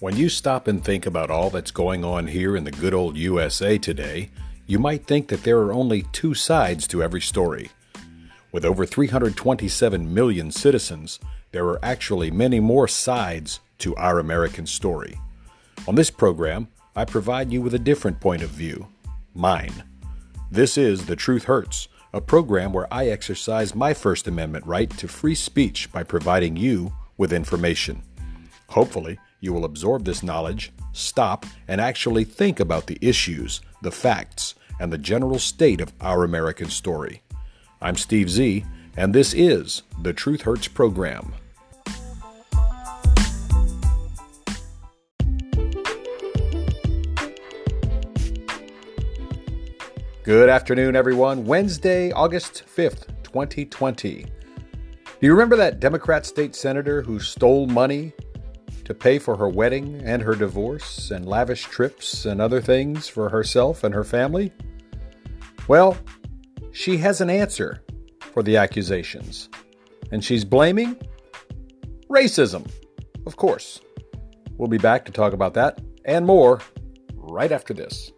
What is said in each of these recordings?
When you stop and think about all that's going on here in the good old USA today, you might think that there are only two sides to every story. With over 327 million citizens, there are actually many more sides to our American story. On this program, I provide you with a different point of view mine. This is The Truth Hurts, a program where I exercise my First Amendment right to free speech by providing you with information. Hopefully, you will absorb this knowledge, stop, and actually think about the issues, the facts, and the general state of our American story. I'm Steve Z, and this is the Truth Hurts program. Good afternoon, everyone. Wednesday, August 5th, 2020. Do you remember that Democrat state senator who stole money to pay for her wedding and her divorce and lavish trips and other things for herself and her family? Well, she has an answer for the accusations, and she's blaming racism, of course. We'll be back to talk about that and more right after this.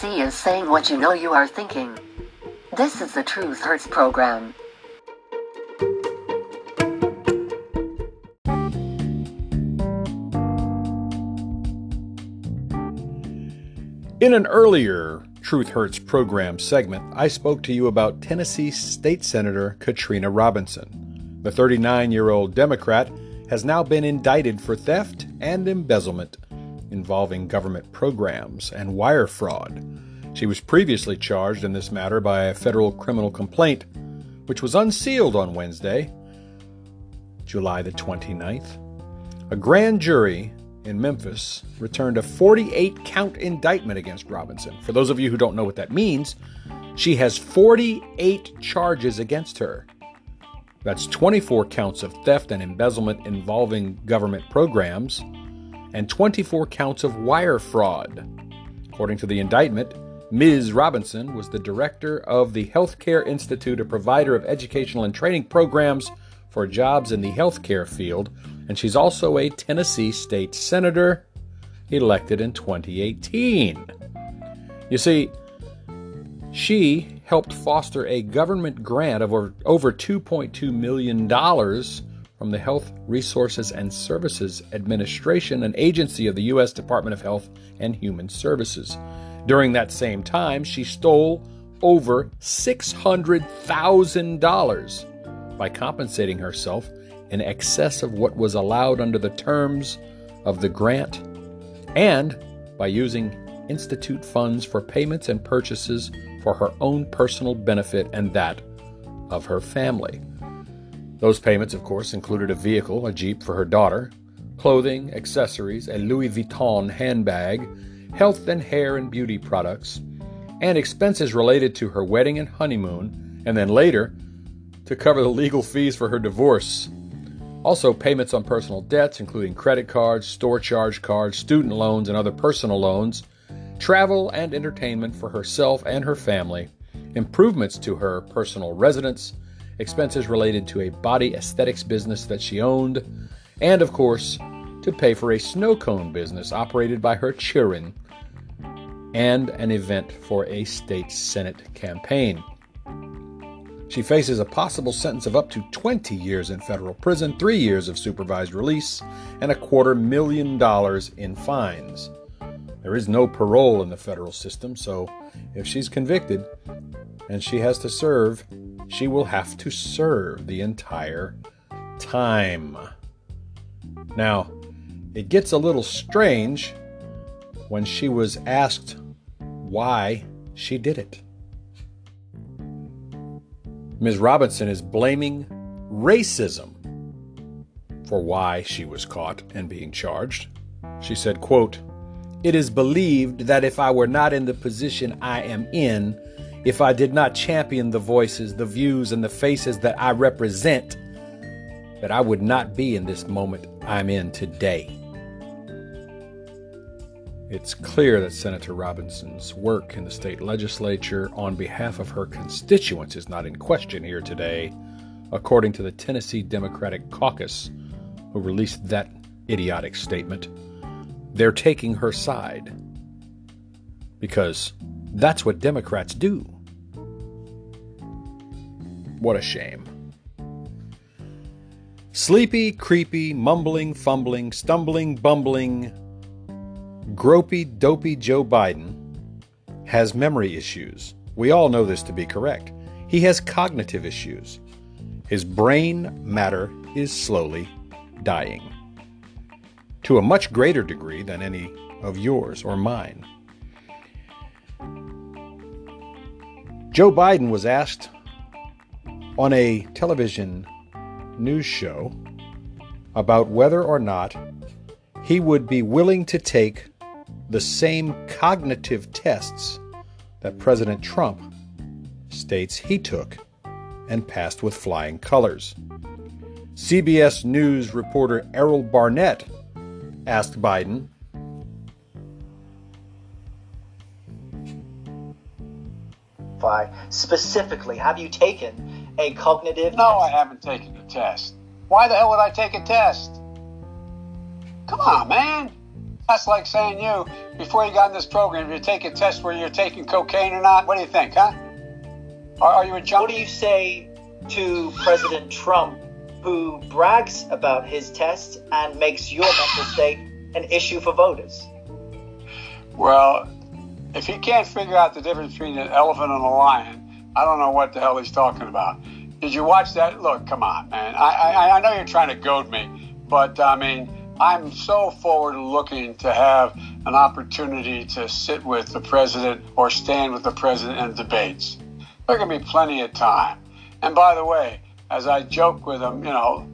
Z is saying what you know you are thinking. This is the Truth Hurts program. In an earlier Truth Hurts program segment, I spoke to you about Tennessee State Senator Katrina Robinson. The 39 year old Democrat has now been indicted for theft and embezzlement involving government programs and wire fraud. She was previously charged in this matter by a federal criminal complaint, which was unsealed on Wednesday, July the 29th. A grand jury in Memphis returned a 48 count indictment against Robinson. For those of you who don't know what that means, she has 48 charges against her. That's 24 counts of theft and embezzlement involving government programs, and 24 counts of wire fraud. According to the indictment, Ms. Robinson was the director of the Healthcare Institute, a provider of educational and training programs for jobs in the healthcare field, and she's also a Tennessee state senator elected in 2018. You see, she helped foster a government grant of over $2.2 million from the Health Resources and Services Administration, an agency of the U.S. Department of Health and Human Services. During that same time, she stole over $600,000 by compensating herself in excess of what was allowed under the terms of the grant and by using institute funds for payments and purchases for her own personal benefit and that of her family. Those payments, of course, included a vehicle, a Jeep for her daughter, clothing, accessories, a Louis Vuitton handbag, health and hair and beauty products, and expenses related to her wedding and honeymoon, and then later to cover the legal fees for her divorce. Also, payments on personal debts, including credit cards, store charge cards, student loans, and other personal loans, travel and entertainment for herself and her family, improvements to her personal residence, expenses related to a body aesthetics business that she owned, and of course, to pay for a snow cone business operated by her children, and an event for a state senate campaign. She faces a possible sentence of up to 20 years in federal prison, three years of supervised release, and a quarter million dollars in fines. There is no parole in the federal system, so if she's convicted and she has to serve she will have to serve the entire time. Now, it gets a little strange when she was asked why she did it. Ms. Robinson is blaming racism for why she was caught and being charged. She said, quote, "It is believed that if I were not in the position I am in, if I did not champion the voices, the views, and the faces that I represent, that I would not be in this moment I'm in today. It's clear that Senator Robinson's work in the state legislature on behalf of her constituents is not in question here today, according to the Tennessee Democratic Caucus, who released that idiotic statement. They're taking her side. Because that's what Democrats do. What a shame. Sleepy, creepy, mumbling, fumbling, stumbling, bumbling, gropey, dopey Joe Biden has memory issues. We all know this to be correct. He has cognitive issues. His brain matter is slowly dying to a much greater degree than any of yours or mine. Joe Biden was asked on a television news show about whether or not he would be willing to take the same cognitive tests that President Trump states he took and passed with flying colors. CBS News reporter Errol Barnett asked Biden. Specifically, have you taken a cognitive? No, I haven't taken a test. Why the hell would I take a test? Come on, man. That's like saying you, before you got in this program, you take a test where you're taking cocaine or not. What do you think, huh? Are, are you a junkie? What do you say to President Trump who brags about his test and makes your mental state an issue for voters? Well, if he can't figure out the difference between an elephant and a lion, I don't know what the hell he's talking about. Did you watch that? Look, come on, man. I, I, I know you're trying to goad me, but I mean, I'm so forward looking to have an opportunity to sit with the president or stand with the president in debates. Going to be plenty of time. And by the way, as I joke with him, you know,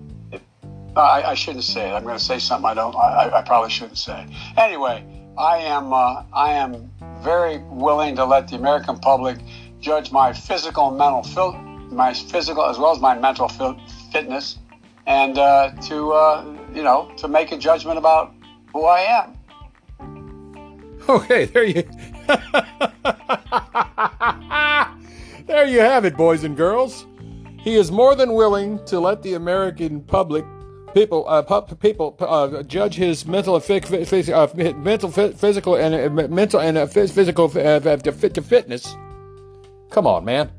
I, I, shouldn't say it. I'm going to say something I don't. I, I probably shouldn't say. Anyway, I am. Uh, I am very willing to let the American public judge my physical and mental fil- my physical as well as my mental fil- fitness, and uh, to uh, you know to make a judgment about who I am. Okay, there you. there you have it, boys and girls. He is more than willing to let the American public people uh, people uh, judge his mental uh, mental physical and uh, mental and uh, physical uh, to, to fitness. Come on, man.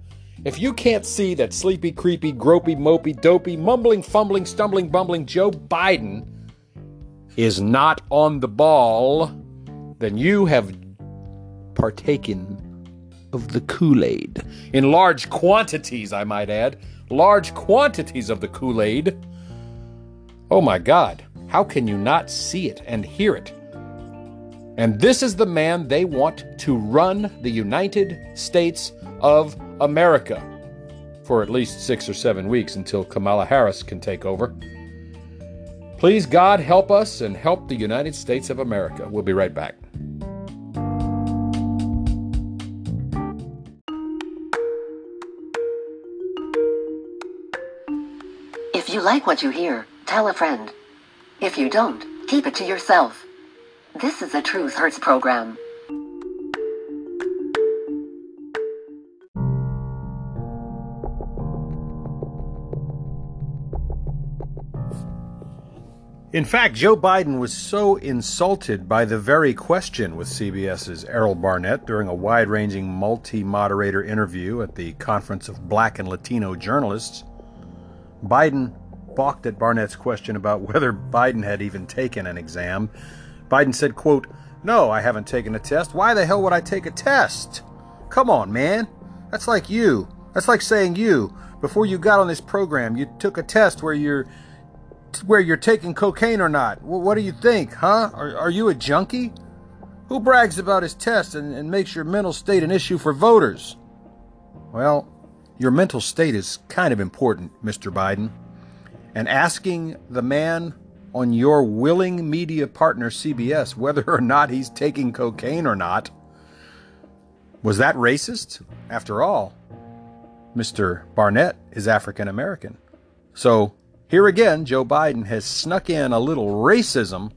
If you can't see that sleepy, creepy, gropey, mopey, dopey, mumbling, fumbling, stumbling, bumbling Joe Biden is not on the ball, then you have partaken of the Kool Aid. In large quantities, I might add large quantities of the Kool Aid. Oh my God, how can you not see it and hear it? And this is the man they want to run the United States of America for at least six or seven weeks until Kamala Harris can take over. Please, God, help us and help the United States of America. We'll be right back. You like what you hear, tell a friend. If you don't, keep it to yourself. This is a Truth Hurts program. In fact, Joe Biden was so insulted by the very question with CBS's Errol Barnett during a wide ranging multi moderator interview at the Conference of Black and Latino Journalists Biden balked at Barnett's question about whether Biden had even taken an exam. Biden said, quote, No, I haven't taken a test. Why the hell would I take a test? Come on, man. That's like you. That's like saying you, before you got on this program, you took a test where you're where you're taking cocaine or not. What do you think, huh? Are, are you a junkie? Who brags about his test and, and makes your mental state an issue for voters? Well, your mental state is kind of important, Mr. Biden. And asking the man on your willing media partner, CBS, whether or not he's taking cocaine or not, was that racist? After all, Mr. Barnett is African American. So here again, Joe Biden has snuck in a little racism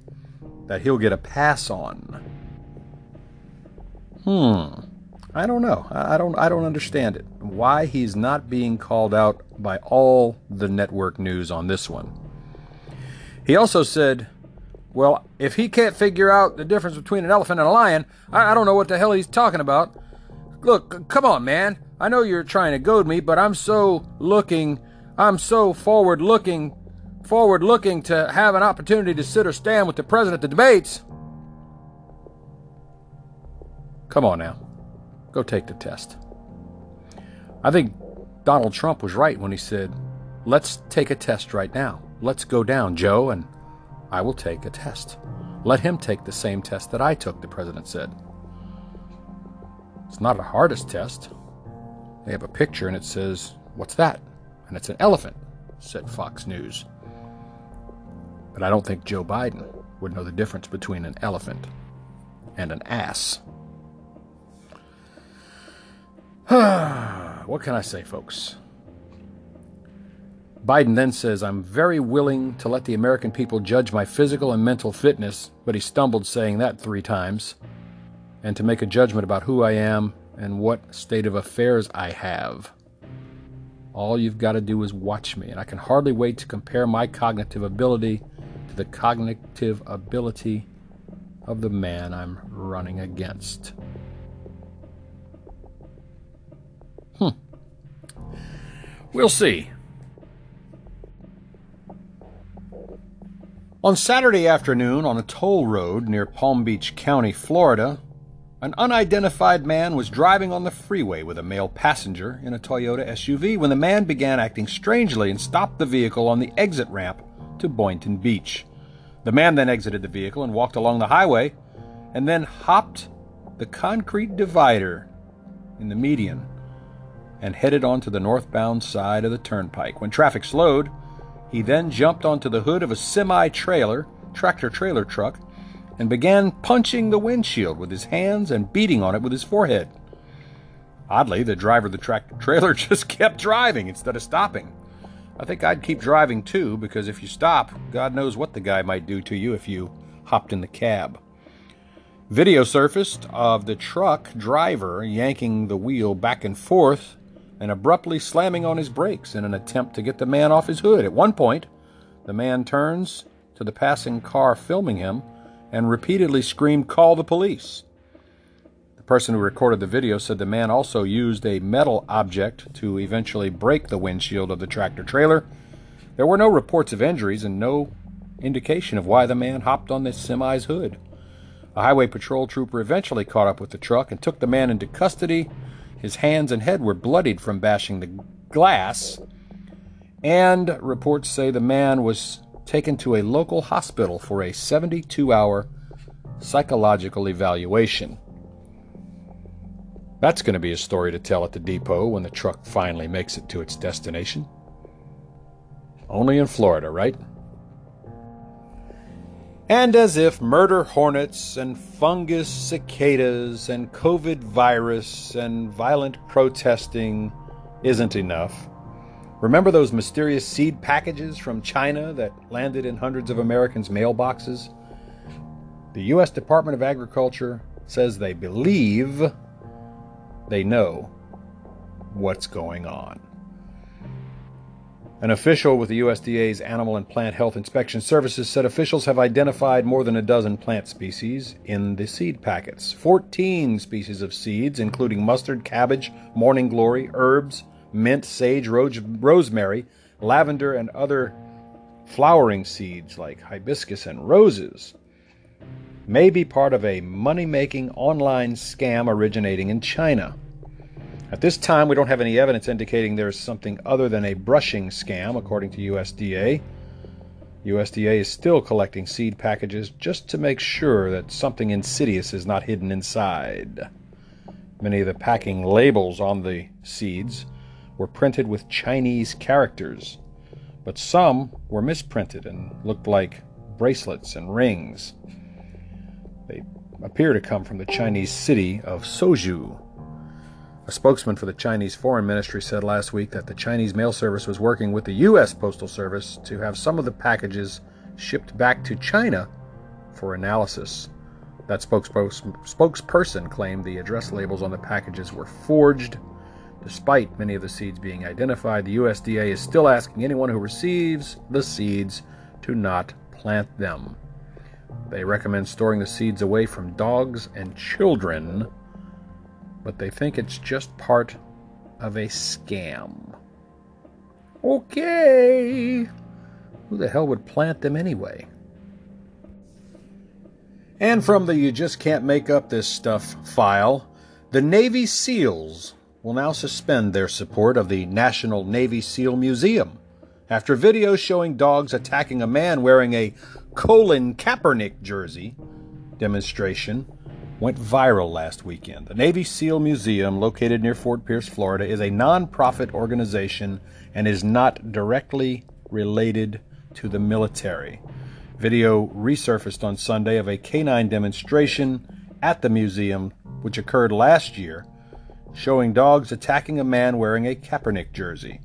that he'll get a pass on. Hmm. I don't know. I don't I don't understand it. Why he's not being called out by all the network news on this one. He also said, "Well, if he can't figure out the difference between an elephant and a lion, I, I don't know what the hell he's talking about." Look, come on, man. I know you're trying to goad me, but I'm so looking, I'm so forward looking, forward looking to have an opportunity to sit or stand with the president at the debates. Come on now. Go take the test. I think Donald Trump was right when he said, Let's take a test right now. Let's go down, Joe, and I will take a test. Let him take the same test that I took, the president said. It's not the hardest test. They have a picture and it says, What's that? And it's an elephant, said Fox News. But I don't think Joe Biden would know the difference between an elephant and an ass. what can I say, folks? Biden then says, I'm very willing to let the American people judge my physical and mental fitness, but he stumbled saying that three times, and to make a judgment about who I am and what state of affairs I have. All you've got to do is watch me, and I can hardly wait to compare my cognitive ability to the cognitive ability of the man I'm running against. We'll see. On Saturday afternoon, on a toll road near Palm Beach County, Florida, an unidentified man was driving on the freeway with a male passenger in a Toyota SUV when the man began acting strangely and stopped the vehicle on the exit ramp to Boynton Beach. The man then exited the vehicle and walked along the highway and then hopped the concrete divider in the median and headed onto the northbound side of the turnpike. When traffic slowed, he then jumped onto the hood of a semi trailer, tractor trailer truck, and began punching the windshield with his hands and beating on it with his forehead. Oddly, the driver of the tractor trailer just kept driving instead of stopping. I think I'd keep driving too, because if you stop, God knows what the guy might do to you if you hopped in the cab. Video surfaced of the truck driver yanking the wheel back and forth and abruptly slamming on his brakes in an attempt to get the man off his hood. At one point, the man turns to the passing car filming him and repeatedly screamed, Call the police. The person who recorded the video said the man also used a metal object to eventually break the windshield of the tractor trailer. There were no reports of injuries and no indication of why the man hopped on the semi's hood. A highway patrol trooper eventually caught up with the truck and took the man into custody his hands and head were bloodied from bashing the glass, and reports say the man was taken to a local hospital for a 72 hour psychological evaluation. That's going to be a story to tell at the depot when the truck finally makes it to its destination. Only in Florida, right? And as if murder hornets and fungus cicadas and COVID virus and violent protesting isn't enough, remember those mysterious seed packages from China that landed in hundreds of Americans' mailboxes? The U.S. Department of Agriculture says they believe they know what's going on. An official with the USDA's Animal and Plant Health Inspection Services said officials have identified more than a dozen plant species in the seed packets. 14 species of seeds, including mustard, cabbage, morning glory, herbs, mint, sage, rosemary, lavender, and other flowering seeds like hibiscus and roses, may be part of a money making online scam originating in China. At this time, we don't have any evidence indicating there's something other than a brushing scam, according to USDA. USDA is still collecting seed packages just to make sure that something insidious is not hidden inside. Many of the packing labels on the seeds were printed with Chinese characters, but some were misprinted and looked like bracelets and rings. They appear to come from the Chinese city of Suzhou. A spokesman for the Chinese Foreign Ministry said last week that the Chinese mail service was working with the U.S. Postal Service to have some of the packages shipped back to China for analysis. That spokesperson claimed the address labels on the packages were forged. Despite many of the seeds being identified, the USDA is still asking anyone who receives the seeds to not plant them. They recommend storing the seeds away from dogs and children, but they think it's just part of a scam. Okay. Who the hell would plant them anyway? And from the You Just Can't Make Up This Stuff file, the Navy SEALs will now suspend their support of the National Navy SEAL Museum after videos showing dogs attacking a man wearing a Colin Kaepernick jersey demonstration went viral last weekend. The Navy SEAL Museum, located near Fort Pierce, Florida, is a nonprofit organization and is not directly related to the military. Video resurfaced on Sunday of a canine demonstration at the museum, which occurred last year, showing dogs attacking a man wearing a Kaepernick jersey.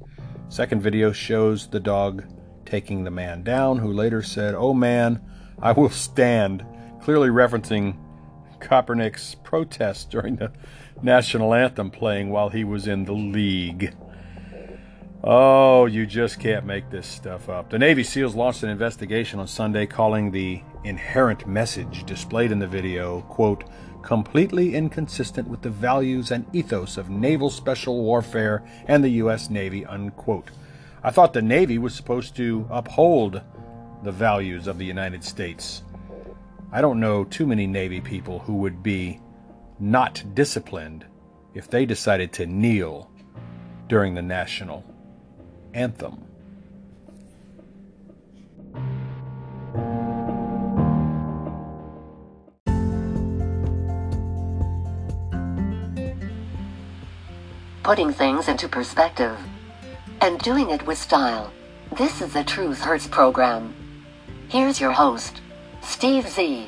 Second video shows the dog taking the man down, who later said, Oh man, I will stand, clearly referencing Kaepernick's protest during the national anthem playing while he was in the league. Oh, you just can't make this stuff up. The Navy SEALs launched an investigation on Sunday calling the inherent message displayed in the video, quote, completely inconsistent with the values and ethos of naval special warfare and the U.S. Navy, unquote. I thought the Navy was supposed to uphold the values of the United States. I don't know too many Navy people who would be not disciplined if they decided to kneel during the national anthem. Putting things into perspective. And doing it with style. This is the Truth Hurts program. Here's your host, Steve Z.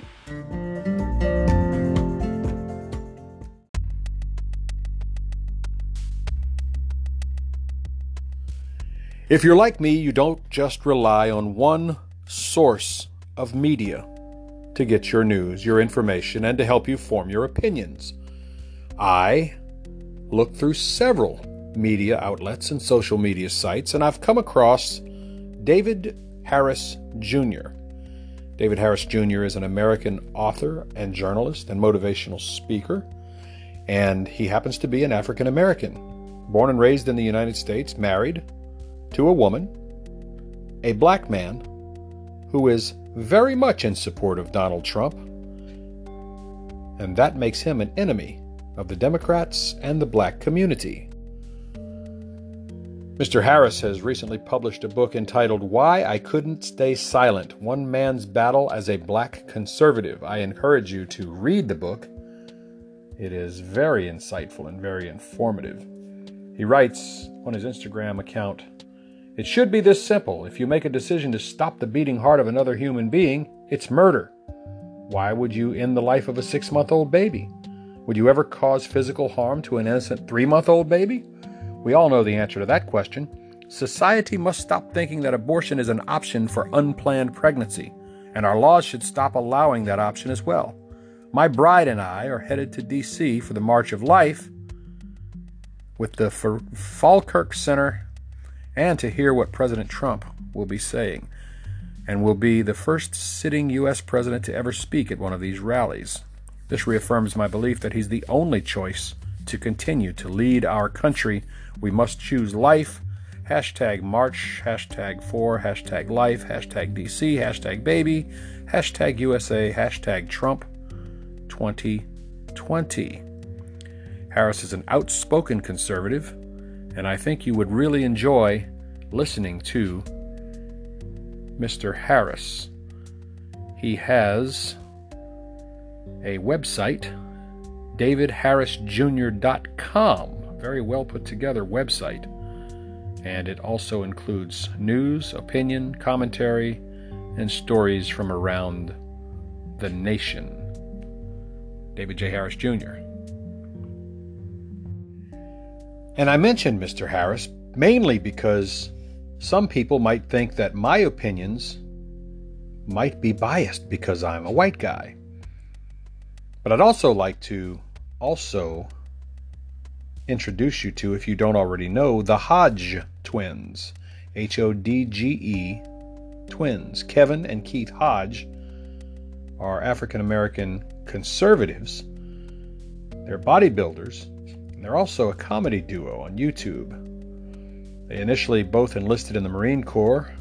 If you're like me, you don't just rely on one source of media to get your news, your information, and to help you form your opinions. I look through several media outlets and social media sites, and I've come across David Harris Jr. David Harris Jr. is an American author and journalist and motivational speaker, and he happens to be an African American. Born and raised in the United States, married, to a woman, a black man, who is very much in support of Donald Trump, and that makes him an enemy of the Democrats and the black community. Mr. Harris has recently published a book entitled Why I Couldn't Stay Silent One Man's Battle as a Black Conservative. I encourage you to read the book. It is very insightful and very informative. He writes on his Instagram account it should be this simple. If you make a decision to stop the beating heart of another human being, it's murder. Why would you end the life of a six month old baby? Would you ever cause physical harm to an innocent three month old baby? We all know the answer to that question. Society must stop thinking that abortion is an option for unplanned pregnancy, and our laws should stop allowing that option as well. My bride and I are headed to D.C. for the March of Life with the Falkirk Center and to hear what President Trump will be saying, and will be the first sitting U.S. president to ever speak at one of these rallies. This reaffirms my belief that he's the only choice to continue to lead our country. We must choose life. Hashtag March, hashtag for, hashtag life, hashtag DC, hashtag baby, hashtag USA, hashtag Trump 2020. Harris is an outspoken conservative and I think you would really enjoy listening to Mr. Harris. He has a website, davidharrisjr.com, very well put together website. And it also includes news, opinion, commentary, and stories from around the nation. David J. Harris Jr. And I mentioned Mr. Harris mainly because some people might think that my opinions might be biased because I'm a white guy. But I'd also like to also introduce you to, if you don't already know, the Hodge twins. H O D G E twins. Kevin and Keith Hodge are African American conservatives. They're bodybuilders, and they're also a comedy duo on YouTube. They initially both enlisted in the Marine Corps,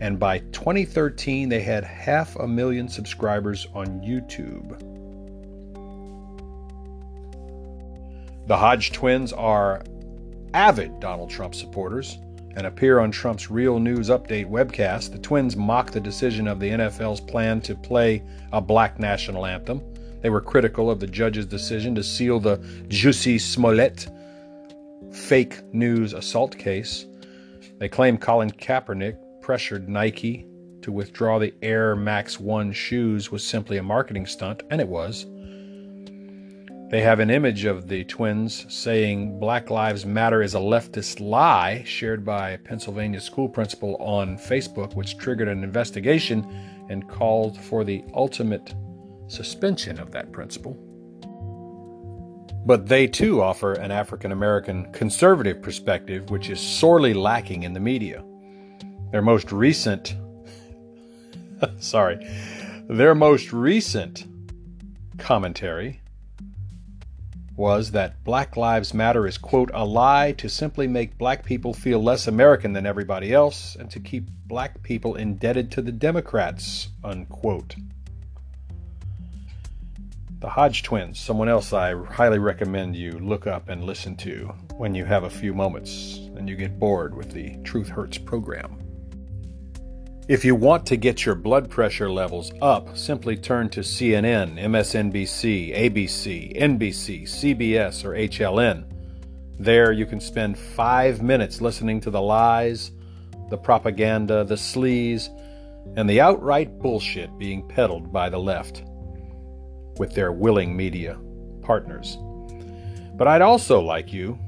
and by 2013, they had half a million subscribers on YouTube. The Hodge twins are avid Donald Trump supporters and appear on Trump's Real News Update webcast. The twins mock the decision of the NFL's plan to play a black national anthem. They were critical of the judge's decision to seal the Jussie Smollett fake news assault case. They claim Colin Kaepernick pressured Nike to withdraw the Air Max 1 shoes was simply a marketing stunt, and it was. They have an image of the twins saying Black Lives Matter is a leftist lie, shared by a Pennsylvania school principal on Facebook, which triggered an investigation and called for the ultimate suspension of that principal. But they too offer an African American conservative perspective, which is sorely lacking in the media. Their most recent, sorry, their most recent commentary was that Black Lives Matter is, quote, a lie to simply make black people feel less American than everybody else and to keep black people indebted to the Democrats, unquote. The Hodge twins, someone else I highly recommend you look up and listen to when you have a few moments and you get bored with the Truth Hurts program. If you want to get your blood pressure levels up, simply turn to CNN, MSNBC, ABC, NBC, CBS, or HLN. There you can spend five minutes listening to the lies, the propaganda, the sleaze, and the outright bullshit being peddled by the left with their willing media partners. But I'd also like you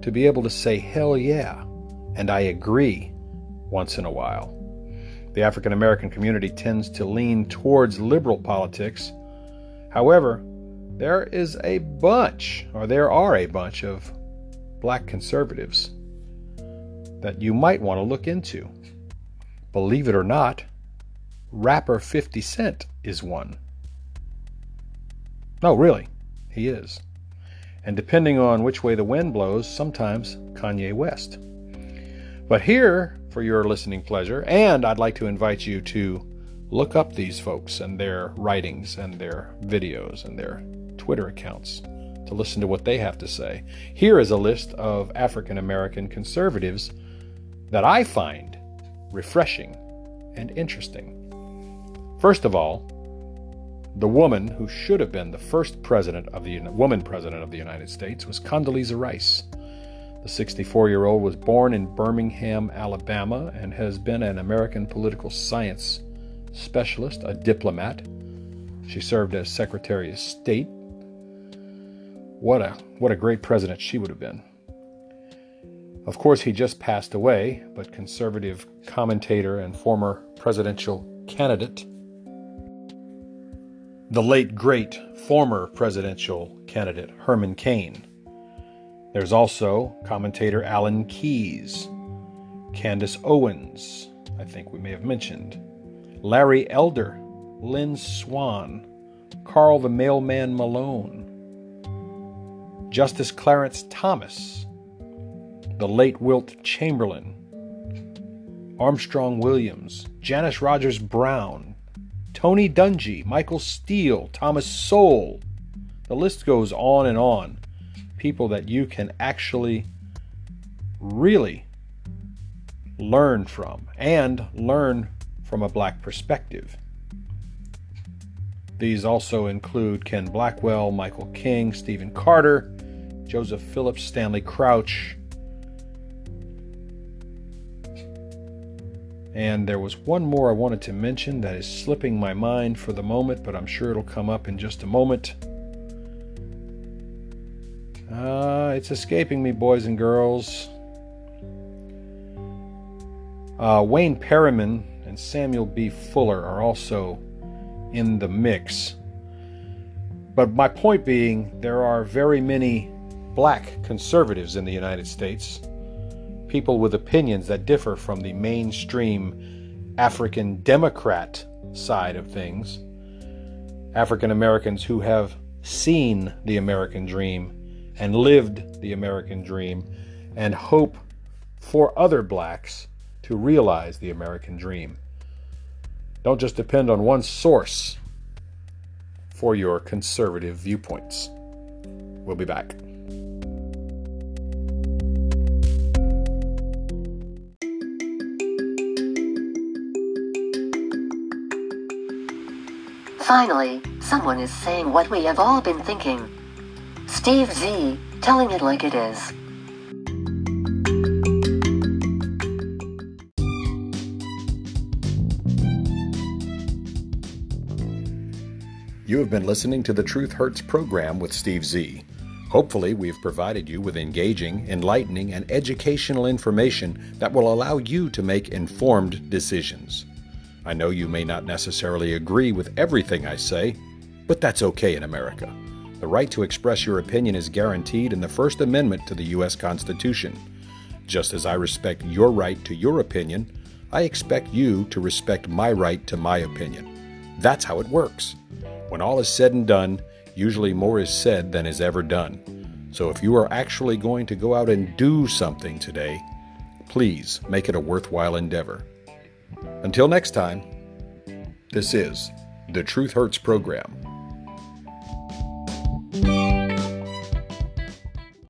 to be able to say, hell yeah, and I agree once in a while. The African American community tends to lean towards liberal politics. However, there is a bunch, or there are a bunch of black conservatives that you might want to look into. Believe it or not, rapper 50 Cent is one. No, really, he is. And depending on which way the wind blows, sometimes Kanye West. But here, for your listening pleasure. And I'd like to invite you to look up these folks and their writings and their videos and their Twitter accounts to listen to what they have to say. Here is a list of African American conservatives that I find refreshing and interesting. First of all, the woman who should have been the first president of the woman president of the United States was Condoleezza Rice. The 64 year old was born in Birmingham, Alabama, and has been an American political science specialist, a diplomat. She served as Secretary of State. What a, what a great president she would have been. Of course, he just passed away, but conservative commentator and former presidential candidate, the late great former presidential candidate Herman Cain, there's also commentator Alan Keyes, Candace Owens, I think we may have mentioned, Larry Elder, Lynn Swann, Karl the Mailman Malone, Justice Clarence Thomas, the late Wilt Chamberlain, Armstrong Williams, Janice Rogers Brown, Tony Dungy, Michael Steele, Thomas Sowell. The list goes on and on people that you can actually really learn from and learn from a black perspective. These also include Ken Blackwell, Michael King, Stephen Carter, Joseph Phillips, Stanley Crouch. And there was one more I wanted to mention that is slipping my mind for the moment, but I'm sure it'll come up in just a moment. Uh, it's escaping me, boys and girls. Uh, Wayne Perryman and Samuel B. Fuller are also in the mix. But my point being, there are very many black conservatives in the United States, people with opinions that differ from the mainstream African Democrat side of things, African Americans who have seen the American dream and lived the American dream and hope for other blacks to realize the American dream. Don't just depend on one source for your conservative viewpoints. We'll be back. Finally, someone is saying what we have all been thinking. Steve Z, telling it like it is. You have been listening to the Truth Hurts program with Steve Z. Hopefully, we've provided you with engaging, enlightening, and educational information that will allow you to make informed decisions. I know you may not necessarily agree with everything I say, but that's okay in America. The right to express your opinion is guaranteed in the First Amendment to the U.S. Constitution. Just as I respect your right to your opinion, I expect you to respect my right to my opinion. That's how it works. When all is said and done, usually more is said than is ever done. So if you are actually going to go out and do something today, please make it a worthwhile endeavor. Until next time, this is the Truth Hurts program.